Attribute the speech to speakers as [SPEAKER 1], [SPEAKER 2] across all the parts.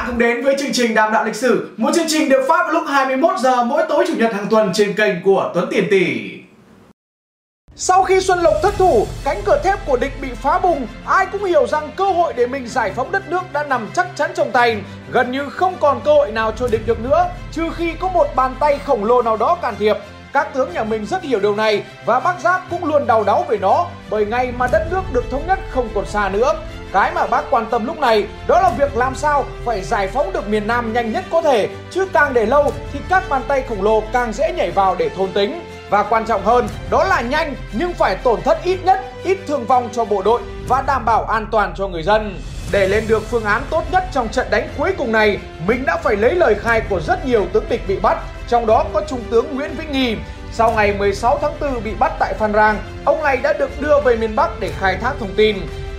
[SPEAKER 1] bạn cùng đến với chương trình Đàm đạo lịch sử, một chương trình được phát vào lúc 21 giờ mỗi tối chủ nhật hàng tuần trên kênh của Tuấn Tiền Tỷ. Sau khi Xuân Lộc thất thủ, cánh cửa thép của địch bị phá bùng, ai cũng hiểu rằng cơ hội để mình giải phóng đất nước đã nằm chắc chắn trong tay, gần như không còn cơ hội nào cho địch được nữa, trừ khi có một bàn tay khổng lồ nào đó can thiệp. Các tướng nhà mình rất hiểu điều này và bác Giáp cũng luôn đau đáu về nó bởi ngày mà đất nước được thống nhất không còn xa nữa. Cái mà bác quan tâm lúc này đó là việc làm sao phải giải phóng được miền Nam nhanh nhất có thể chứ càng để lâu thì các bàn tay khổng lồ càng dễ nhảy vào để thôn tính. Và quan trọng hơn đó là nhanh nhưng phải tổn thất ít nhất, ít thương vong cho bộ đội và đảm bảo an toàn cho người dân. Để lên được phương án tốt nhất trong trận đánh cuối cùng này, mình đã phải lấy lời khai của rất nhiều tướng địch bị bắt, trong đó có Trung tướng Nguyễn Vĩnh Nghi. Sau ngày 16 tháng 4 bị bắt tại Phan Rang, ông này đã được đưa về miền Bắc để khai thác thông tin.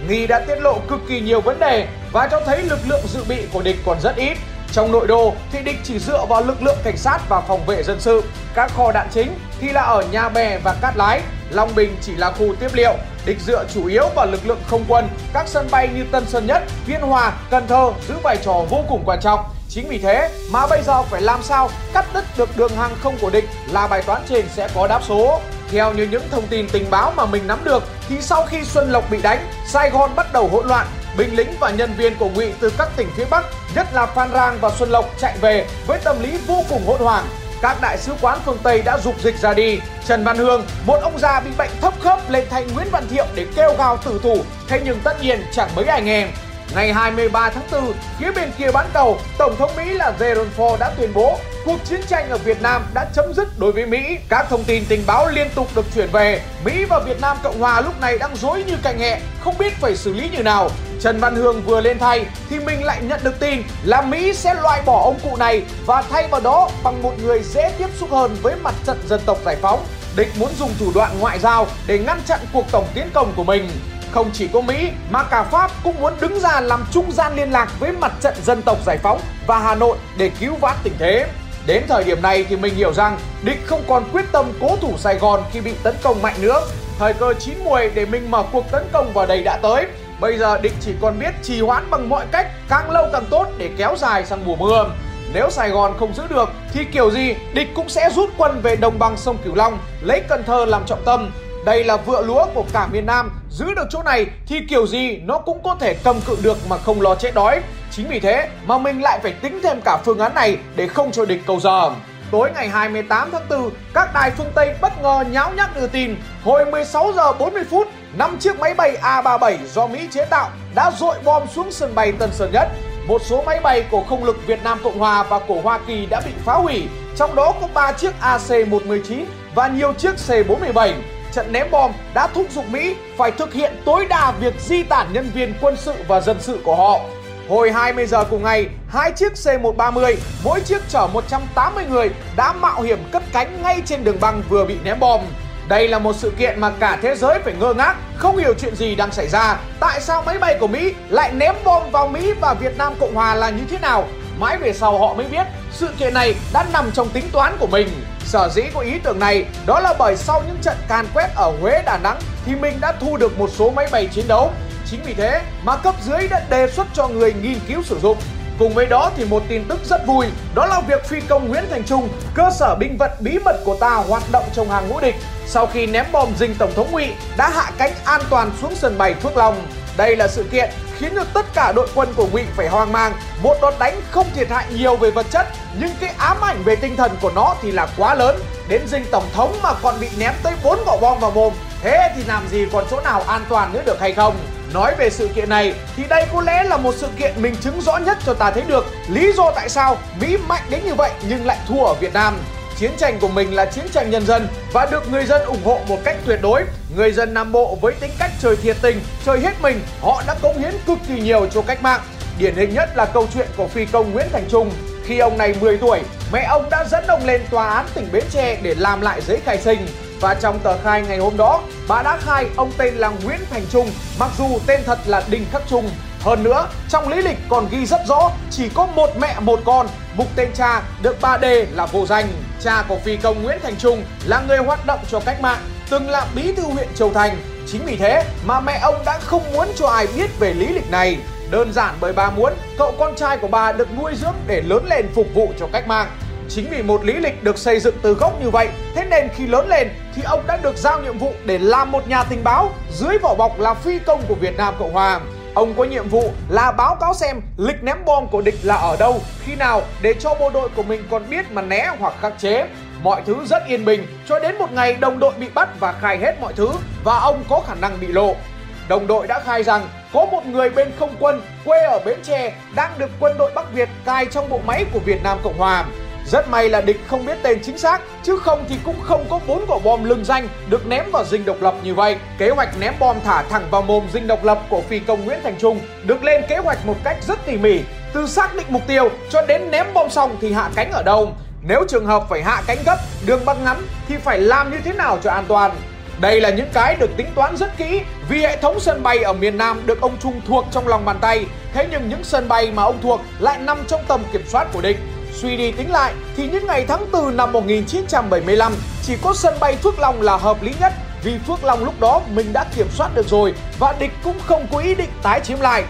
[SPEAKER 1] Nghi đã tiết lộ cực kỳ nhiều vấn đề và cho thấy lực lượng dự bị của địch còn rất ít. Trong nội đô thì địch chỉ dựa vào lực lượng cảnh sát và phòng vệ dân sự. Các kho đạn chính thì là ở Nhà Bè và Cát Lái. Long Bình chỉ là khu tiếp liệu. Địch dựa chủ yếu vào lực lượng không quân. Các sân bay như Tân Sơn Nhất, Biên Hòa, Cần Thơ giữ vai trò vô cùng quan trọng. Chính vì thế mà bây giờ phải làm sao cắt đứt được đường hàng không của địch là bài toán trên sẽ có đáp số. Theo như những thông tin tình báo mà mình nắm được thì sau khi Xuân Lộc bị đánh, Sài Gòn bắt đầu hỗn loạn. Binh lính và nhân viên của Ngụy từ các tỉnh phía Bắc, nhất là Phan Rang và Xuân Lộc chạy về với tâm lý vô cùng hỗn hoảng. Các đại sứ quán phương Tây đã dục dịch ra đi. Trần Văn Hương, một ông già bị bệnh thấp khớp lên thành Nguyễn Văn Thiệu để kêu gào tử thủ, thế nhưng tất nhiên chẳng mấy ai nghe. Ngày 23 tháng 4, phía bên kia bán cầu, Tổng thống Mỹ là Gerald Ford đã tuyên bố cuộc chiến tranh ở Việt Nam đã chấm dứt đối với Mỹ. Các thông tin tình báo liên tục được chuyển về. Mỹ và Việt Nam Cộng Hòa lúc này đang dối như cành hẹ, không biết phải xử lý như nào. Trần Văn Hương vừa lên thay thì mình lại nhận được tin là Mỹ sẽ loại bỏ ông cụ này và thay vào đó bằng một người dễ tiếp xúc hơn với mặt trận dân tộc giải phóng. Địch muốn dùng thủ đoạn ngoại giao để ngăn chặn cuộc tổng tiến công của mình. Không chỉ có Mỹ mà cả Pháp cũng muốn đứng ra làm trung gian liên lạc với mặt trận dân tộc giải phóng và Hà Nội để cứu vãn tình thế. Đến thời điểm này thì mình hiểu rằng địch không còn quyết tâm cố thủ Sài Gòn khi bị tấn công mạnh nữa. Thời cơ chín muồi để mình mở cuộc tấn công vào đây đã tới. Bây giờ địch chỉ còn biết trì hoãn bằng mọi cách càng lâu càng tốt để kéo dài sang mùa mưa. Nếu Sài Gòn không giữ được thì kiểu gì địch cũng sẽ rút quân về đồng bằng sông Cửu Long, lấy Cần Thơ làm trọng tâm. Đây là vựa lúa của cả miền Nam, giữ được chỗ này thì kiểu gì nó cũng có thể cầm cự được mà không lo chết đói. Chính vì thế mà mình lại phải tính thêm cả phương án này để không cho địch cầu giờ. Tối ngày 28 tháng 4, các đài phương Tây bất ngờ nháo nhác đưa tin hồi 16 giờ 40 phút, năm chiếc máy bay A37 do Mỹ chế tạo đã dội bom xuống sân bay Tân Sơn Nhất. Một số máy bay của không lực Việt Nam Cộng Hòa và của Hoa Kỳ đã bị phá hủy, trong đó có 3 chiếc AC-119 và nhiều chiếc C-47 trận ném bom đã thúc giục Mỹ phải thực hiện tối đa việc di tản nhân viên quân sự và dân sự của họ. Hồi 20 giờ cùng ngày, hai chiếc C-130, mỗi chiếc chở 180 người đã mạo hiểm cất cánh ngay trên đường băng vừa bị ném bom. Đây là một sự kiện mà cả thế giới phải ngơ ngác, không hiểu chuyện gì đang xảy ra. Tại sao máy bay của Mỹ lại ném bom vào Mỹ và Việt Nam Cộng Hòa là như thế nào? Mãi về sau họ mới biết sự kiện này đã nằm trong tính toán của mình. Sở dĩ có ý tưởng này đó là bởi sau những trận can quét ở Huế, Đà Nẵng thì mình đã thu được một số máy bay chiến đấu. Chính vì thế mà cấp dưới đã đề xuất cho người nghiên cứu sử dụng. Cùng với đó thì một tin tức rất vui, đó là việc phi công Nguyễn Thành Trung, cơ sở binh vận bí mật của ta hoạt động trong hàng ngũ địch sau khi ném bom dinh tổng thống Ngụy đã hạ cánh an toàn xuống sân bay Phước Long. Đây là sự kiện khiến cho tất cả đội quân của Ngụy phải hoang mang. Một đòn đánh không thiệt hại nhiều về vật chất, nhưng cái ám ảnh về tinh thần của nó thì là quá lớn. Đến dinh tổng thống mà còn bị ném tới bốn quả bom vào mồm. Thế thì làm gì còn chỗ nào an toàn nữa được hay không? Nói về sự kiện này thì đây có lẽ là một sự kiện mình chứng rõ nhất cho ta thấy được lý do tại sao Mỹ mạnh đến như vậy nhưng lại thua ở Việt Nam. Chiến tranh của mình là chiến tranh nhân dân và được người dân ủng hộ một cách tuyệt đối. Người dân Nam Bộ với tính cách trời thiệt tình, trời hết mình, họ đã cống hiến cực kỳ nhiều cho cách mạng. Điển hình nhất là câu chuyện của phi công Nguyễn Thành Trung. Khi ông này 10 tuổi, mẹ ông đã dẫn ông lên tòa án tỉnh Bến Tre để làm lại giấy khai sinh. Và trong tờ khai ngày hôm đó, bà đã khai ông tên là Nguyễn Thành Trung, mặc dù tên thật là Đinh Khắc Trung. Hơn nữa, trong lý lịch còn ghi rất rõ chỉ có một mẹ một con, mục tên cha được ba đề là vô danh. Cha của phi công Nguyễn Thành Trung là người hoạt động cho cách mạng, từng là bí thư huyện Châu Thành. Chính vì thế mà mẹ ông đã không muốn cho ai biết về lý lịch này. Đơn giản bởi bà muốn cậu con trai của bà được nuôi dưỡng để lớn lên phục vụ cho cách mạng. Chính vì một lý lịch được xây dựng từ gốc như vậy, thế nên khi lớn lên thì ông đã được giao nhiệm vụ để làm một nhà tình báo dưới vỏ bọc là phi công của Việt Nam Cộng Hòa. Ông có nhiệm vụ là báo cáo xem lịch ném bom của địch là ở đâu, khi nào để cho bộ đội của mình còn biết mà né hoặc khắc chế. Mọi thứ rất yên bình cho đến một ngày đồng đội bị bắt và khai hết mọi thứ và ông có khả năng bị lộ. Đồng đội đã khai rằng có một người bên không quân quê ở Bến Tre đang được quân đội Bắc Việt cài trong bộ máy của Việt Nam Cộng Hòa. Rất may là địch không biết tên chính xác, chứ không thì cũng không có bốn quả bom lừng danh được ném vào dinh độc lập như vậy. Kế hoạch ném bom thả thẳng vào mồm dinh độc lập của phi công Nguyễn Thành Trung được lên kế hoạch một cách rất tỉ mỉ, từ xác định mục tiêu cho đến ném bom xong thì hạ cánh ở đâu. Nếu trường hợp phải hạ cánh gấp, đường băng ngắn thì phải làm như thế nào cho an toàn. Đây là những cái được tính toán rất kỹ vì hệ thống sân bay ở miền Nam được ông Trung thuộc trong lòng bàn tay. Thế nhưng những sân bay mà ông thuộc lại nằm trong tầm kiểm soát của địch. Suy đi tính lại thì những ngày tháng 4 năm 1975 chỉ có sân bay Phước Long là hợp lý nhất vì Phước Long lúc đó mình đã kiểm soát được rồi và địch cũng không có ý định tái chiếm lại.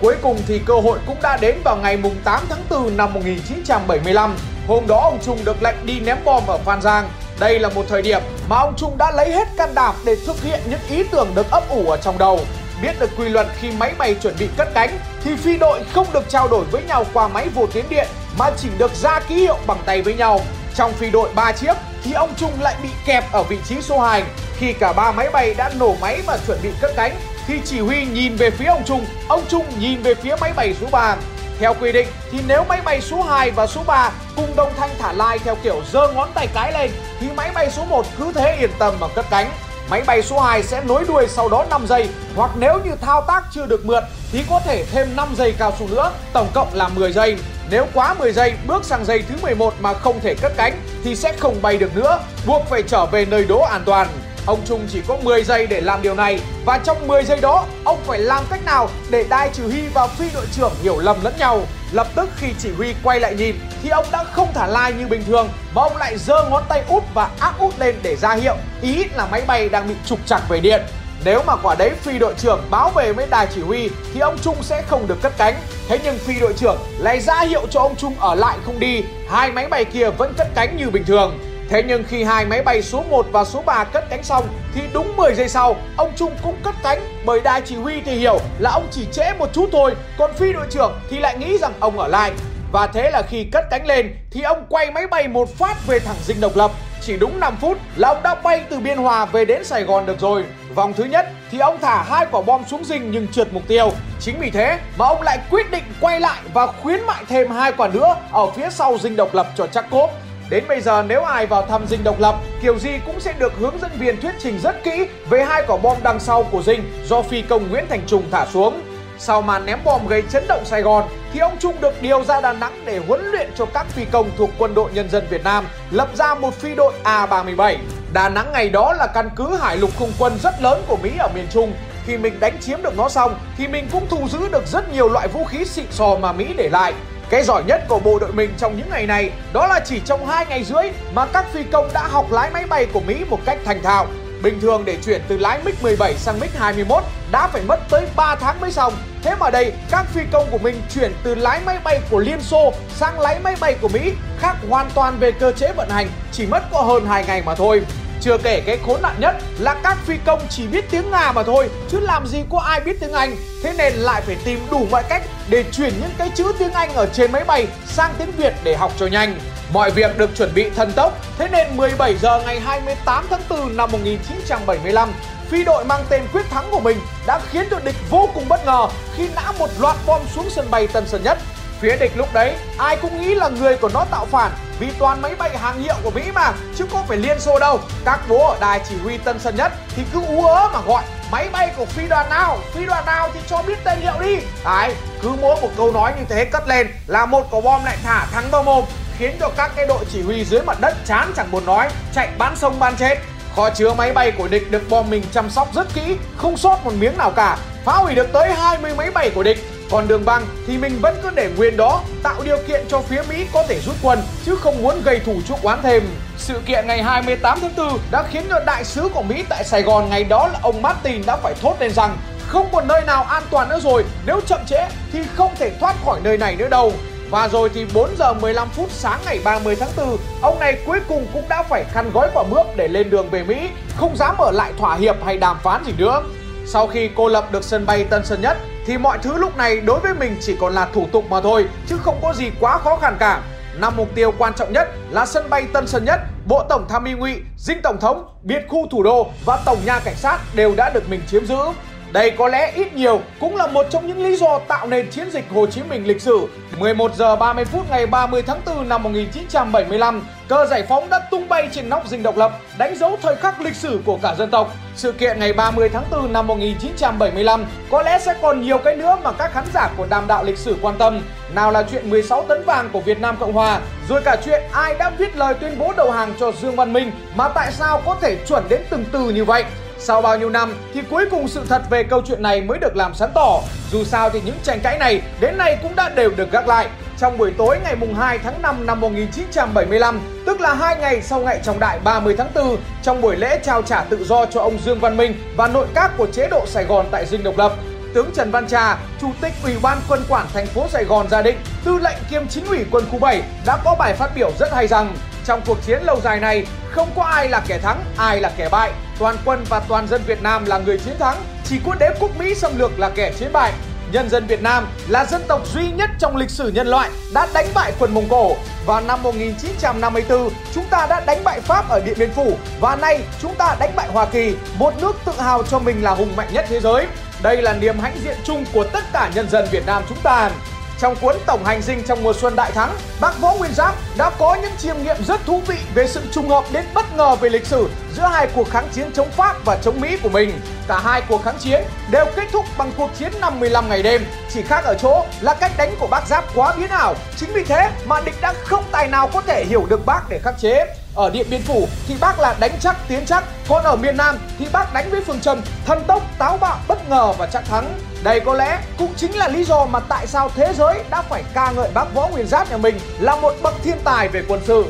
[SPEAKER 1] Cuối cùng thì cơ hội cũng đã đến vào ngày 8 tháng 4 năm 1975. Hôm đó ông Trung được lệnh đi ném bom ở Phan Giang. Đây là một thời điểm mà ông Trung đã lấy hết can đảm để thực hiện những ý tưởng được ấp ủ ở trong đầu. Biết được quy luật khi máy bay chuẩn bị cất cánh thì phi đội không được trao đổi với nhau qua máy vô tuyến điện mà chỉ được ra ký hiệu bằng tay với nhau. Trong phi đội 3 chiếc thì ông Trung lại bị kẹp ở vị trí số 2. Khi cả ba máy bay đã nổ máy và chuẩn bị cất cánh thì chỉ huy nhìn về phía ông Trung, ông Trung nhìn về phía máy bay số 3. Theo quy định thì nếu máy bay số 2 và số 3 cùng đồng thanh thả lai theo kiểu giơ ngón tay cái lên thì máy bay số 1 cứ thế yên tâm mà cất cánh. Máy bay số 2 sẽ nối đuôi sau đó 5 giây hoặc nếu như thao tác chưa được mượt, thì có thể thêm 5 giây cao su nữa, tổng cộng là 10 giây. Nếu quá 10 giây bước sang giây thứ 11 mà không thể cất cánh thì sẽ không bay được nữa, buộc phải trở về nơi đỗ an toàn. Ông Trung chỉ có 10 giây để làm điều này và trong 10 giây đó ông phải làm cách nào để đai chỉ huy và phi đội trưởng hiểu lầm lẫn nhau. Lập tức khi chỉ huy quay lại nhìn thì ông đã không thả lai như bình thường mà ông lại giơ ngón tay út và áp út lên để ra hiệu ý là máy bay đang bị trục chặt về điện. Nếu mà quả đấy phi đội trưởng báo về với đài chỉ huy thì ông Trung sẽ không được cất cánh. Thế nhưng phi đội trưởng lại ra hiệu cho ông Trung ở lại không đi, hai máy bay kia vẫn cất cánh như bình thường. Thế nhưng khi hai máy bay số 1 và số 3 cất cánh xong thì đúng 10 giây sau, ông Trung cũng cất cánh bởi đài chỉ huy thì hiểu là ông chỉ trễ một chút thôi, còn phi đội trưởng thì lại nghĩ rằng ông ở lại. Và thế là khi cất cánh lên thì ông quay máy bay một phát về thẳng dinh độc lập. Chỉ đúng 5 phút là ông đã bay từ Biên Hòa về đến Sài Gòn được rồi. Vòng thứ nhất thì ông thả hai quả bom xuống dinh nhưng trượt mục tiêu. Chính vì thế mà ông lại quyết định quay lại và khuyến mại thêm hai quả nữa ở phía sau dinh độc lập cho chắc cốp. Đến bây giờ nếu ai vào thăm dinh độc lập, kiểu gì cũng sẽ được hướng dẫn viên thuyết trình rất kỹ về hai quả bom đằng sau của dinh do phi công Nguyễn Thành Trung thả xuống. Sau màn ném bom gây chấn động Sài Gòn thì ông Trung được điều ra Đà Nẵng để huấn luyện cho các phi công thuộc Quân đội Nhân dân Việt Nam lập ra một phi đội A37. Đà Nẵng ngày đó là căn cứ hải lục không quân rất lớn của Mỹ ở miền Trung. Khi mình đánh chiếm được nó xong thì mình cũng thu giữ được rất nhiều loại vũ khí xịn sò mà Mỹ để lại. Cái giỏi nhất của bộ đội mình trong những ngày này đó là chỉ trong 2 ngày rưỡi mà các phi công đã học lái máy bay của Mỹ một cách thành thạo. Bình thường để chuyển từ lái MiG-17 sang MiG-21 đã phải mất tới 3 tháng mới xong. Thế mà đây, các phi công của mình chuyển từ lái máy bay của Liên Xô sang lái máy bay của Mỹ khác hoàn toàn về cơ chế vận hành, chỉ mất có hơn 2 ngày mà thôi. Chưa kể cái khốn nạn nhất là các phi công chỉ biết tiếng Nga mà thôi, Chứ làm gì có ai biết tiếng Anh. Thế nên lại phải tìm đủ mọi cách để chuyển những cái chữ tiếng Anh ở trên máy bay sang tiếng Việt để học cho nhanh. Mọi việc được chuẩn bị thần tốc. Thế nên 17 giờ ngày 28 tháng 4 năm 1975 Phi đội mang tên Quyết Thắng của mình đã khiến cho địch vô cùng bất ngờ khi nã một loạt bom xuống sân bay Tân Sơn Nhất. Phía địch lúc đấy, ai cũng nghĩ là người của nó tạo phản vì toàn máy bay hàng hiệu của Mỹ mà chứ có phải Liên Xô đâu. Các bố ở đài chỉ huy Tân Sơn Nhất thì cứ ú ớ mà gọi máy bay của phi đoàn nào, phi đoàn nào thì cho biết tên hiệu đi. Đấy, cứ mỗi một câu nói như thế cất lên là một quả bom lại thả thắng vào mồm khiến cho các cái đội chỉ huy dưới mặt đất chán chẳng buồn nói, chạy bán sông bán chết. Kho chứa máy bay của địch được bom mình chăm sóc rất kỹ, không sót một miếng nào cả. Phá hủy được tới 20 máy bay của địch còn đường băng thì mình vẫn cứ để nguyên đó, tạo điều kiện cho phía Mỹ có thể rút quân chứ không muốn gây thủ chuốc oán thêm. Sự kiện ngày 28 tháng 4 đã khiến cho đại sứ của Mỹ tại Sài Gòn ngày đó là ông Martin đã phải thốt lên rằng không còn nơi nào an toàn nữa rồi. Nếu chậm trễ thì không thể thoát khỏi nơi này nữa đâu. Và rồi thì 4 giờ 15 phút sáng ngày 30 tháng 4, ông này cuối cùng cũng đã phải khăn gói quả mướp để lên đường về Mỹ, không dám ở lại thỏa hiệp hay đàm phán gì nữa. Sau khi cô lập được sân bay Tân Sơn Nhất thì mọi thứ lúc này đối với mình chỉ còn là thủ tục mà thôi chứ không có gì quá khó khăn cả. Năm mục tiêu quan trọng nhất là sân bay Tân Sơn Nhất, Bộ Tổng tham mưu ngụy, Dinh Tổng thống, biệt khu thủ đô và Tổng nhà cảnh sát đều đã được mình chiếm giữ. Đây có lẽ ít nhiều cũng là một trong những lý do tạo nên chiến dịch Hồ Chí Minh lịch sử. 11 giờ 30 phút ngày 30 tháng 4 năm 1975, cờ giải phóng đã tung bay trên nóc dinh độc lập, đánh dấu thời khắc lịch sử của cả dân tộc. Sự kiện ngày 30 tháng 4 năm 1975 có lẽ sẽ còn nhiều cái nữa mà các khán giả của đàm đạo lịch sử quan tâm. Nào là chuyện 16 tấn vàng của Việt Nam Cộng Hòa, rồi cả chuyện ai đã viết lời tuyên bố đầu hàng cho Dương Văn Minh mà tại sao có thể chuẩn đến từng từ như vậy. Sau bao nhiêu năm thì cuối cùng sự thật về câu chuyện này mới được làm sáng tỏ. Dù sao thì những tranh cãi này đến nay cũng đã đều được gác lại. Trong buổi tối ngày mùng 2 tháng 5 năm 1975, tức là hai ngày sau ngày trọng đại 30 tháng 4, trong buổi lễ trao trả tự do cho ông Dương Văn Minh và nội các của chế độ Sài Gòn tại Dinh Độc Lập, tướng Trần Văn Trà, Chủ tịch Ủy ban Quân quản thành phố Sài Gòn gia định, tư lệnh kiêm chính ủy quân khu 7 đã có bài phát biểu rất hay rằng trong cuộc chiến lâu dài này, không có ai là kẻ thắng, ai là kẻ bại. Toàn quân và toàn dân Việt Nam là người chiến thắng, chỉ có đế quốc Mỹ xâm lược là kẻ chiến bại. Nhân dân Việt Nam là dân tộc duy nhất trong lịch sử nhân loại đã đánh bại quân Mông Cổ. Vào năm 1954, chúng ta đã đánh bại Pháp ở Điện Biên Phủ và nay chúng ta đánh bại Hoa Kỳ, một nước tự hào cho mình là hùng mạnh nhất thế giới. Đây là niềm hãnh diện chung của tất cả nhân dân Việt Nam chúng ta. Trong cuốn Tổng hành dinh trong mùa xuân đại thắng, bác Võ Nguyên Giáp đã có những chiêm nghiệm rất thú vị về sự trùng hợp đến bất ngờ về lịch sử giữa hai cuộc kháng chiến chống Pháp và chống Mỹ của mình. Cả hai cuộc kháng chiến đều kết thúc bằng cuộc chiến 55 ngày đêm, chỉ khác ở chỗ là cách đánh của bác Giáp quá biến ảo. Chính vì thế mà địch đã không tài nào có thể hiểu được bác để khắc chế. Ở Điện Biên Phủ thì bác là đánh chắc tiến chắc, còn ở miền Nam thì bác đánh với phương châm thần tốc, táo bạo, bất ngờ và chắc thắng. Đây có lẽ cũng chính là lý do mà tại sao thế giới đã phải ca ngợi bác Võ Nguyên Giáp nhà mình là một bậc thiên tài về quân sự.